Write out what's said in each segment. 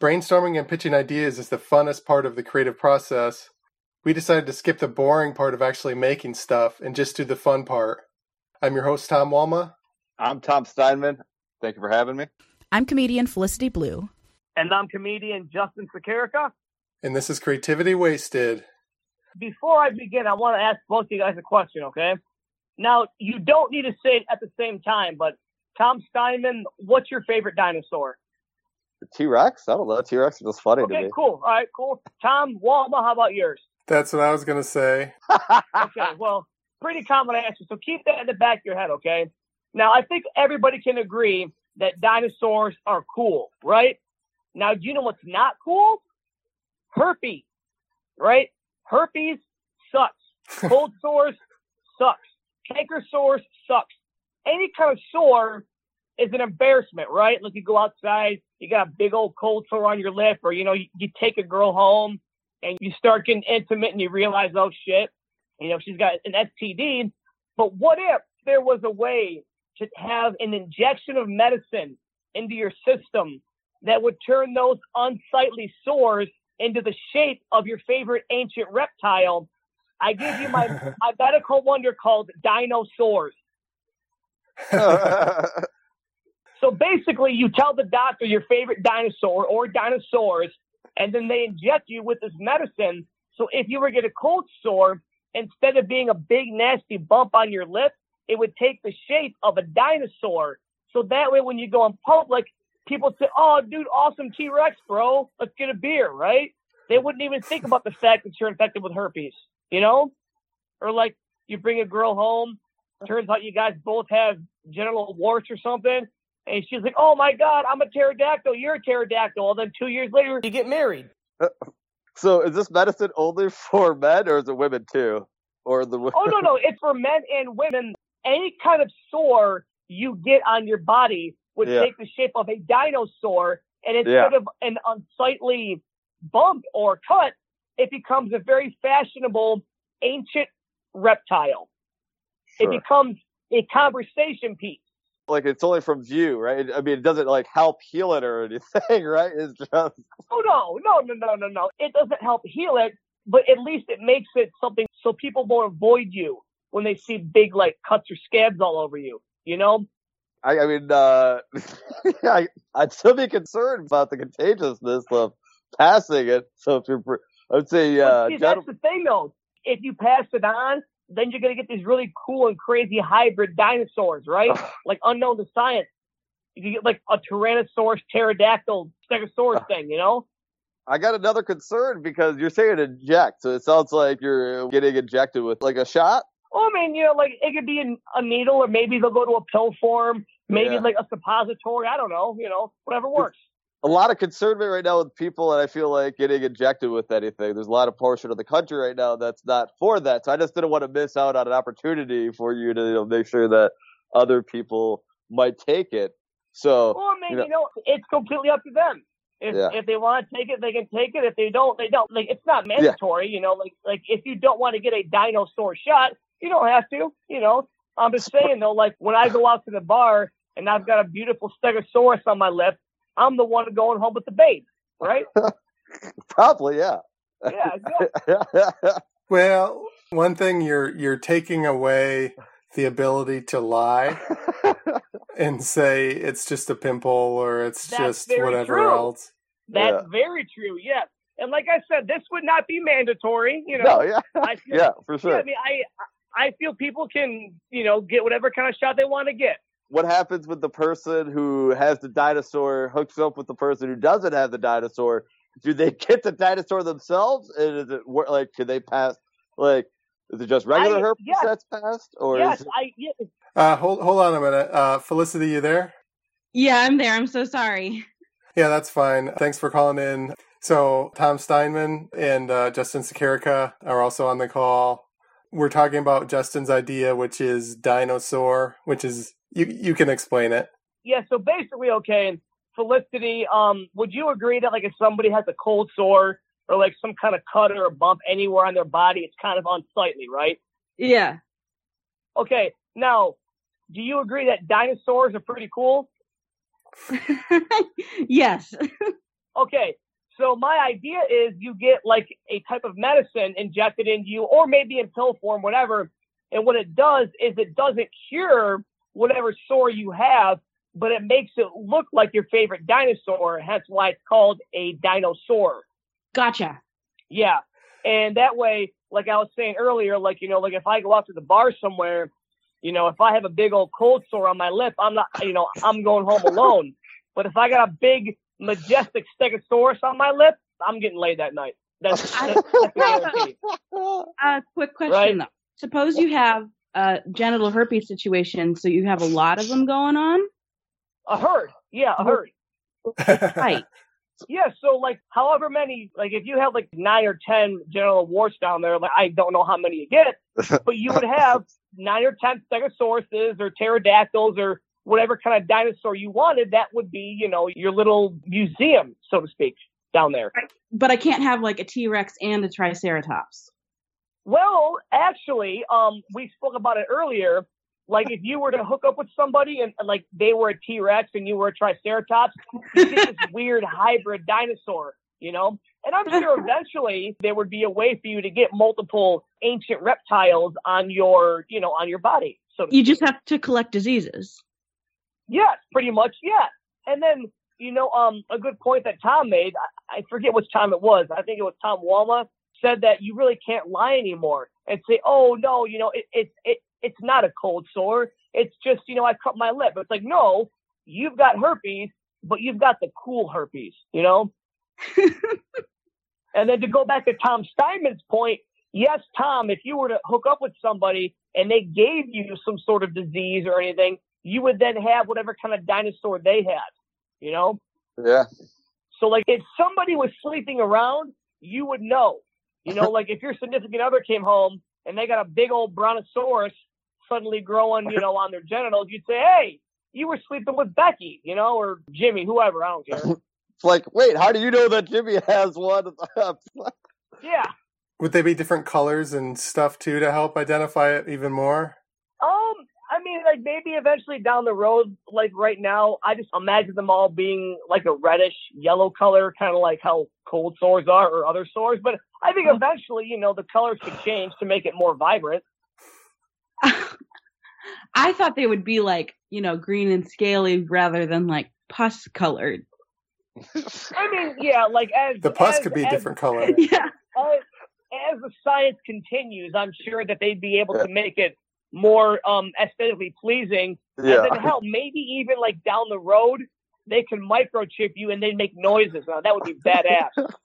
Brainstorming and pitching ideas is the funnest part of the creative process. We decided to skip the boring part of actually making stuff and just do the fun part. I'm your host, Tom Walma. I'm Tom Steinman. Thank you for having me. I'm comedian Felicity Blue. And I'm comedian Justin Sakarica. And this is Creativity Wasted. Before I begin, I want to ask both of you guys a question, okay? Now, you don't need to say it at the same time, but Tom Steinman, what's your favorite dinosaur? The T Rex? I don't know. T Rex is just funny okay, to me. cool. All right, cool. Tom Walma, how about yours? That's what I was going to say. okay, well, pretty common answer. So keep that in the back of your head, okay? Now, I think everybody can agree that dinosaurs are cool, right? Now, do you know what's not cool? Herpes, right? Herpes sucks. Cold sores sucks. Canker sores sucks. Any kind of sore is an embarrassment, right? Like you go outside, you got a big old cold sore on your lip, or you know, you, you take a girl home and you start getting intimate and you realize, oh shit, you know, she's got an STD. But what if there was a way to have an injection of medicine into your system that would turn those unsightly sores into the shape of your favorite ancient reptile? I give you my, my medical wonder called dinosaurs. So basically, you tell the doctor your favorite dinosaur or dinosaurs, and then they inject you with this medicine. So if you were to get a cold sore, instead of being a big nasty bump on your lip, it would take the shape of a dinosaur. So that way, when you go in public, people say, "Oh, dude, awesome T Rex, bro. Let's get a beer," right? They wouldn't even think about the fact that you're infected with herpes, you know? Or like you bring a girl home, turns out you guys both have genital warts or something, and she's like, "Oh my God, I'm a pterodactyl. You're a pterodactyl." And then two years later, you get married. Uh, so, is this medicine only for men, or is it women too? Or the oh no no, it's for men and women. Any kind of sore you get on your body would Yeah. take the shape of a dinosaur, and instead Yeah. of an unsightly bump or cut, it becomes a very fashionable ancient reptile. Sure. It becomes a conversation piece. Like it's only from view, right? I mean, it doesn't like help heal it or anything, right? It's just Oh no, no, no, no, no, no. It doesn't help heal it, but at least it makes it something so people won't avoid you when they see big like cuts or scabs all over you. You know? I, I mean, uh, I, I'd still be concerned about the contagiousness of passing it. So if you're, I would say, uh, see, gentle- that's the thing though. If you pass it on, then you're gonna get these really cool and crazy hybrid dinosaurs, right? like unknown to science. You can get like a Tyrannosaurus pterodactyl stegosaurus thing, you know? I got another concern because you're saying inject, so it sounds like you're getting injected with like a shot. Well, I mean, you know, like it could be a needle, or maybe they'll go to a pill form, maybe Yeah. like a suppository. I don't know, you know, whatever works. A lot of concernment right now with people, and I feel like getting injected with anything. There's a lot of portion of the country right now that's not for that. So I just didn't want to miss out on an opportunity for you to you know, make sure that other people might take it. So Well, I mean, you know- you know, it's completely up to them. If Yeah. if they want to take it, they can take it. If they don't, they don't. Like it's not mandatory, you know. Like like if you don't want to get a dinosaur shot, you don't have to. You know, I'm just saying though. Like when I go out to the bar and I've got a beautiful stegosaurus on my lip, I'm the one going home with the babe, right? probably, yeah. Yeah, exactly. Well, one thing you're you're taking away the ability to lie and say it's just a pimple or it's That's just whatever true. else. That's very true. Yes. And like I said, this would not be mandatory. You know, no, yeah, I feel, yeah, for Yeah, sure. I mean, I I feel people can you know get whatever kind of shot they want to get. What happens with the person who has the dinosaur hooks up with the person who doesn't have the dinosaur? Do they get the dinosaur themselves? And is it like can they pass? Like is it just regular I- herpes yes. that's passed, or yes, is it, I yeah, Uh, hold hold on a minute, uh, Felicity, you there? Yeah, I'm there. I'm so sorry. Yeah, that's fine. Thanks for calling in. So Tom Steinman and uh, Justin Sakarica are also on the call. We're talking about Justin's idea, which is dinosaur, which is you you can explain it. yeah. So basically, okay, And Felicity, um, would you agree that like if somebody has a cold sore or like some kind of cut or a bump anywhere on their body, it's kind of unsightly, right? Yeah. Okay, now, do you agree that dinosaurs are pretty cool? yes. Okay, So my idea is you get like a type of medicine injected into you, or maybe in pill form, whatever. And what it does is it doesn't cure whatever sore you have, but it makes it look like your favorite dinosaur. Hence why it's called a dinosaur. Gotcha. Yeah. And that way, like I was saying earlier, like, you know, like if I go out to the bar somewhere, you know, if I have a big old cold sore on my lip, I'm not, you know, I'm going home alone. But if I got a big, majestic stegosaurus on my lip, I'm getting laid that night. That's, that's, that's a guarantee. Uh, quick question Right. though. Suppose you have a genital herpes situation, so you have a lot of them going on. A herd. Yeah, a herd. Right. Yeah, so like however many, like if you have like nine or ten genital warts down there, like I don't know how many you get, but you would have nine or ten stegosauruses or pterodactyls or whatever kind of dinosaur you wanted. That would be, you know, your little museum, so to speak, down there. But I can't have like a T Rex and a Triceratops. Well, actually, um, we spoke about it earlier. Like if you were to hook up with somebody and, and, like they were a T Rex and you were a Triceratops, you get this weird hybrid dinosaur, you know? And I'm sure eventually there would be a way for you to get multiple ancient reptiles on your, you know, on your body. So You just have to collect diseases. Yes, pretty much, yeah. And then, you know, um, a good point that Tom made, I, I forget which time it was. I think it was Tom Walma said that you really can't lie anymore and say, oh no, you know, it, it, it, it's not a cold sore. It's just, you know, I cut my lip. It's like, no, you've got herpes, but you've got the cool herpes, you know? and then to go back to Tom Steinman's point, yes, Tom, if you were to hook up with somebody and they gave you some sort of disease or anything, you would then have whatever kind of dinosaur they had, you know? Yeah. So like if somebody was sleeping around, you would know. You know, like if your significant other came home and they got a big old brontosaurus suddenly growing, you know, on their genitals, you'd say, Hey, you were sleeping with Becky, you know, or Jimmy, whoever, I don't care. It's like, wait, how do you know that Jimmy has one? Yeah. Would they be different colors and stuff too to help identify it even more? I mean, like maybe eventually down the road, like right now, I just imagine them all being like a reddish yellow color, kind of like how cold sores are or other sores. But I think eventually, you know, the colors could change to make it more vibrant. I thought they would be like, you know, green and scaly rather than like pus colored. I mean, yeah, like as The pus as- could be a different color. yeah. As, as the science continues, I'm sure that they'd be able to make it more um aesthetically pleasing. And yeah. then hell, maybe even like down the road, they can microchip you and they make noises. Now that would be badass.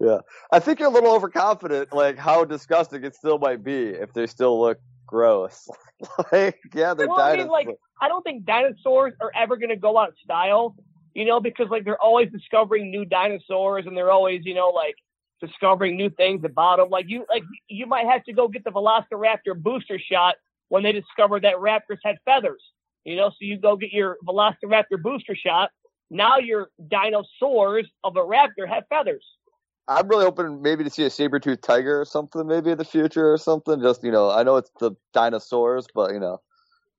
Yeah. I think you're a little overconfident, like how disgusting it still might be if they still look gross. like, yeah, they're well, I mean, dinosaurs. like, I don't think dinosaurs are ever going to go out of style, you know, because like they're always discovering new dinosaurs and they're always, you know, like discovering new things about them. Like you, like you might have to go get the Velociraptor booster shot when they discovered that raptors had feathers, you know, so you go get your Velociraptor booster shot. Now your dinosaurs of a raptor have feathers. I'm really hoping maybe to see a saber-toothed tiger or something maybe in the future or something. Just, you know, I know it's the dinosaurs, but, you know.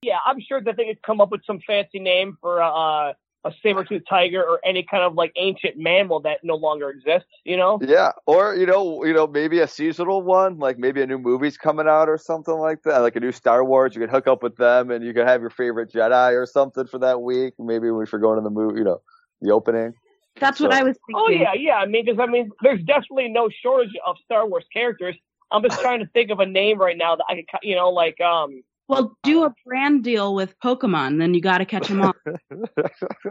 Yeah, I'm sure that they could come up with some fancy name for uh, a saber-toothed tiger or any kind of like ancient mammal that no longer exists, you know? Yeah, or you know, you know, maybe a seasonal one, like maybe a new movie's coming out or something like that, like a new Star Wars. You could hook up with them, and you could have your favorite Jedi or something for that week. Maybe if you're going to the movie, you know, the opening. That's what I was thinking. Oh yeah, yeah. I mean, because I mean, there's definitely no shortage of Star Wars characters. I'm just trying to think of a name right now that I could, you know, like um. Well, do a brand deal with Pokemon, then you got to catch them all.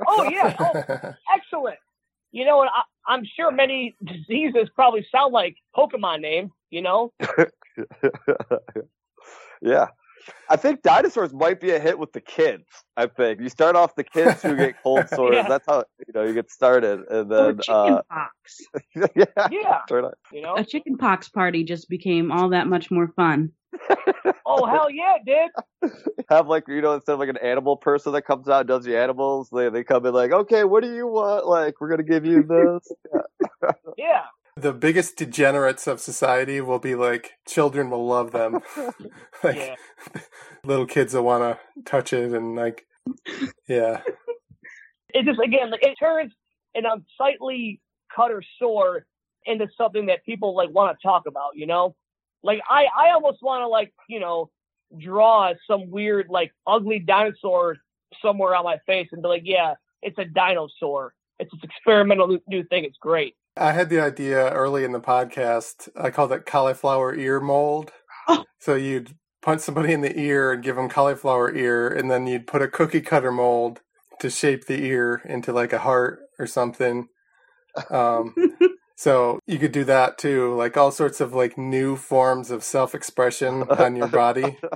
Oh yeah, oh, excellent. You know, and I, I'm sure many diseases probably sound like Pokemon names. You know, yeah. I think dinosaurs might be a hit with the kids. I think you start off the kids who get cold sores. Yeah. That's how you know you get started, and or then chicken uh, pox. yeah, yeah. turn on- You know. A chicken pox party just became all that much more fun. Oh hell yeah, dude! have like you know instead of like an animal person that comes out and does the animals, they they come in like, okay, what do you want? Like we're gonna give you this. Yeah. the biggest degenerates of society will be like children will love them. like Yeah. little kids will want to touch it and like yeah. It just again, like, it turns an unsightly cutter sore into something that people like want to talk about, you know? Like I, I almost want to like, you know, draw some weird like ugly dinosaur somewhere on my face and be like, yeah, it's a dinosaur. It's this experimental new- thing. It's great. I had the idea early in the podcast. I called it cauliflower ear mold. Oh. So you'd punch somebody in the ear and give them cauliflower ear, and then you'd put a cookie cutter mold to shape the ear into like a heart or something. Um, so you could do that too, like all sorts of like new forms of self expression on your body.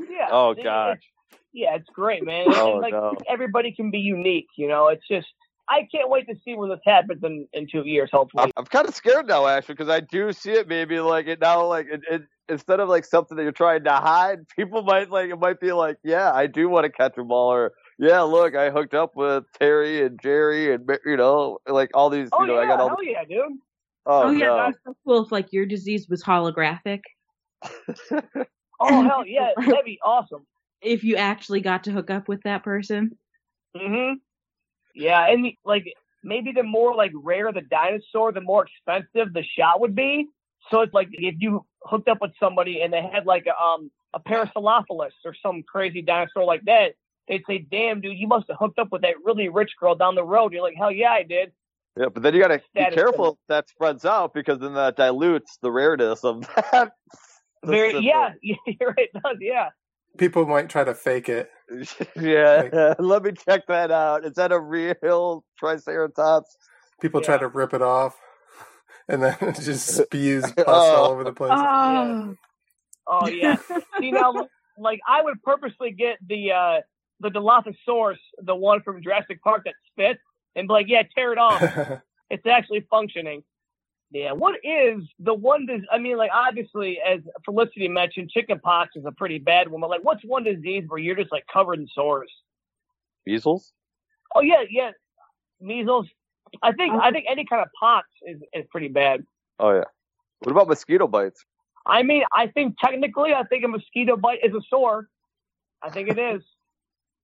Yeah. Oh, it- God. it's- Yeah, it's great, man. Oh, like no. everybody can be unique, you know. It's just I can't wait to see when this happens in, in two years, hopefully. I'm, I'm kind of scared now, actually, because I do see it maybe like it now, like it, it instead of like something that you're trying to hide, people might like it might be like, yeah, I do want to catch a all, or yeah, look, I hooked up with Terry and Jerry, and you know, like all these, oh you know, yeah, I got all. hell yeah, dude. oh, Oh, yeah, no. that's so cool if like your disease was holographic. Oh hell yeah, that'd be awesome. If you actually got to hook up with that person. hmm Yeah, and the- like maybe the more like rare the dinosaur, the more expensive the shot would be. So it's like if you hooked up with somebody and they had like a um a Parasaurolophus or some crazy dinosaur like that, they'd say, "Damn, dude, you must have hooked up with that really rich girl down the road." You're like, "Hell yeah, I did." Yeah, but then you got to be careful if that spreads out because then that dilutes the rareness of that. Very, yeah, you're right. It does, yeah. People might try to fake it. yeah. Let me check that out. Is that a real Triceratops? People try to rip it off, and then it just spews pus all over the place. Oh, Oh yeah. See now, like I would purposely get the uh the Dilophosaurus, the one from Jurassic Park that spits, and be like, yeah, tear it off. it's actually functioning. Yeah. What is the one? Dis- I mean, like obviously, as Felicity mentioned, chickenpox is a pretty bad one. But like, what's one disease where you're just like covered in sores? Measles? Oh yeah, yeah, measles. I think I think any kind of pox is is pretty bad. Oh, yeah. What about mosquito bites? I mean, I think technically, I think a mosquito bite is a sore. I think it is.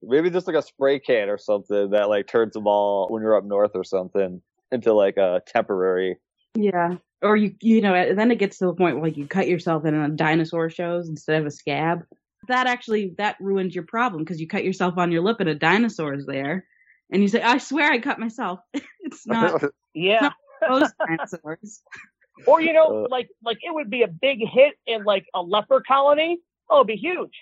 Maybe just like a spray can or something that like turns them all when you're up north or something into like a temporary. yeah. Or you, you know, then it gets to the point where like you cut yourself in a dinosaur shows instead of a scab. That actually that ruins your problem because you cut yourself on your lip and a dinosaur's there, and you say, "I swear I cut myself." it's not Yeah. those dinosaurs. Or you know, Uh. like like it would be a big hit in like a leper colony. Oh, it'd be huge.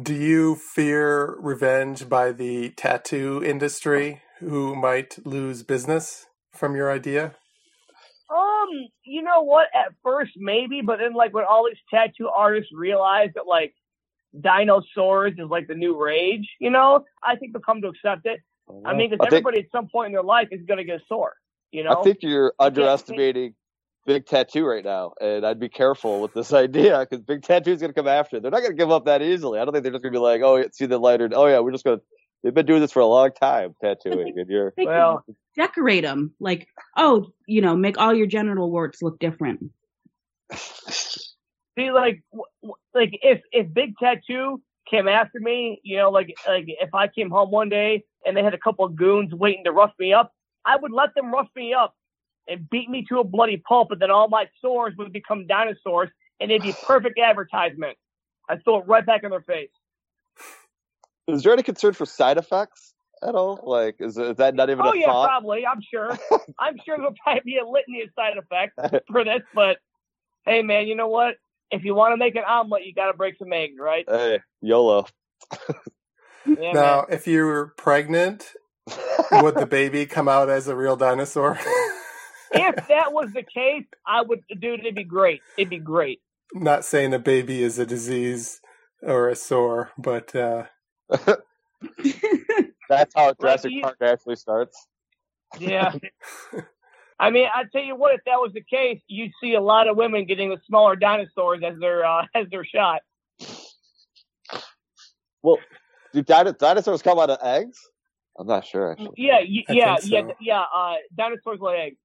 Do you fear revenge by the tattoo industry who might lose business from your idea? Um, you know what? At first, maybe, but then like when all these tattoo artists realize that like dinosaurs is like the new rage, you know, I think they'll come to accept it. I mean, because I think, everybody at some point in their life is gonna get sore. You know. I think you're underestimating Big Tattoo right now, and I'd be careful with this idea because Big Tattoo's gonna come after. They're not gonna give up that easily. I don't think they're just gonna be like, "Oh, yeah, see the lighter." Oh yeah, we're just gonna. They've been doing this for a long time, tattooing, and you're. Well, decorate them like, oh, you know, make all your genital warts look different. see, like, w- w- like if if Big Tattoo came after me, you know, like like if I came home one day and they had a couple of goons waiting to rough me up, I would let them rough me up and beat me to a bloody pulp, and then all my sores would become dinosaurs, and it'd be perfect advertisement. I'd throw it right back in their face. Is there any concern for side effects at all? Like, is, is that not even Oh a yeah, thought? probably. I'm sure. I'm sure there'll probably be a litany of side effects for this, but hey, man, you know what? If you want to make an omelet, you got to break some eggs, right? Hey, YOLO. Yeah, now, if you were pregnant, would the baby come out as a real dinosaur? If that was the case, I would, dude, it'd be great. It'd be great. Not saying a baby is a disease or a sore, but uh, That's how Jurassic you- Park actually starts. Yeah. I mean, I tell you what, if that was the case, you'd see a lot of women getting the smaller dinosaurs as their uh, as their shot. Well, do dino- dinosaurs come out of eggs? I'm not sure. Actually. Yeah, y- I yeah, think yeah, yeah. Uh, dinosaurs lay eggs.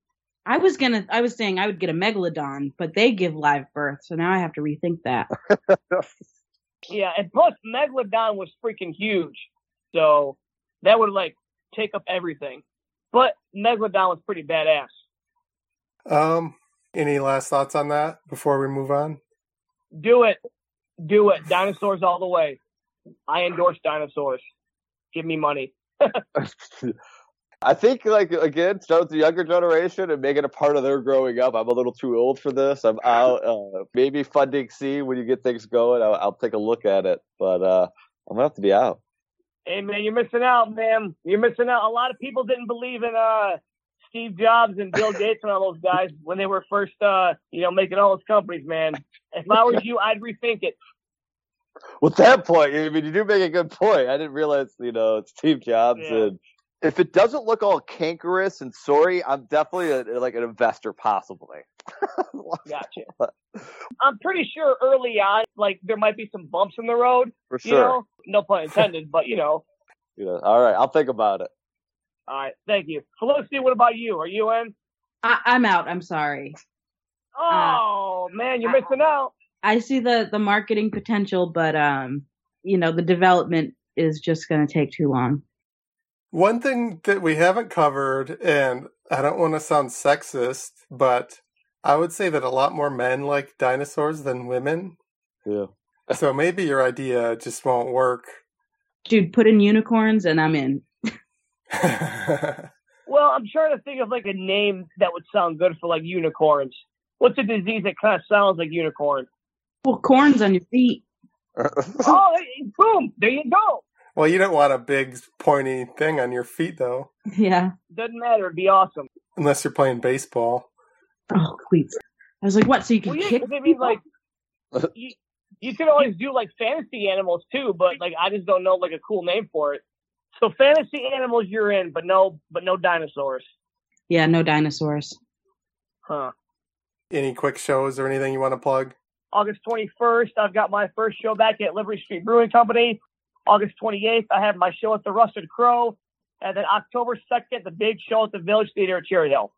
I was gonna, I was saying I would get a megalodon, but they give live birth, so now I have to rethink that. Yeah, and plus Megalodon was freaking huge, so that would like take up everything. But Megalodon was pretty badass. Um, any last thoughts on that before we move on? Do it. Do it. Dinosaurs all the way. I endorse dinosaurs. Give me money. I think, like again, start with the younger generation and make it a part of their growing up. I'm a little too old for this. I'm out. Uh, maybe funding C when you get things going. I'll, I'll take a look at it, but uh, I'm gonna have to be out. Hey man, you're missing out, man. You're missing out. A lot of people didn't believe in uh Steve Jobs and Bill Gates and all those guys when they were first uh you know making all those companies, man. If I was you, I'd rethink it. With that point, I mean, you do make a good point. I didn't realize, you know, it's Steve Jobs, Yeah. and if it doesn't look all cankerous and sorry, I'm definitely a, like an investor, possibly. Gotcha. I'm pretty sure early on, like there might be some bumps in the road. For You sure. know, no pun intended, but you know. You know, all right, I'll think about it. All right, thank you, Felicity. What about you? Are you in? I, I'm out. I'm sorry. Oh man, you're missing out. I see the the marketing potential, but um, you know, the development is just going to take too long. One thing that we haven't covered, and I don't want to sound sexist, but I would say that a lot more men like dinosaurs than women. Yeah. So maybe your idea just won't work. Dude, put in unicorns and I'm in. Well, I'm trying to think of like a name that would sound good for like unicorns. What's a disease that kind of sounds like unicorn? Well, corns on your feet. oh, boom! There you go. Well, you don't want a big pointy thing on your feet, though, Yeah. Doesn't matter. It'd be awesome. unless you're playing baseball. Oh, cleats. I was like, what? So you can Well, yeah, kick 'cause I mean, people? like, you, you can always do like fantasy animals too, but like I just don't know like a cool name for it. So fantasy animals you're in, but no, but no dinosaurs, Yeah, no dinosaurs. huh? Any quick shows or anything you want to plug? August 21st, I've got my first show back at Liberty Street Brewing Company. August 28th, I have my show at the Rusted Crow. And then October 2nd, the big show at the Village Theater at Cherry Hill.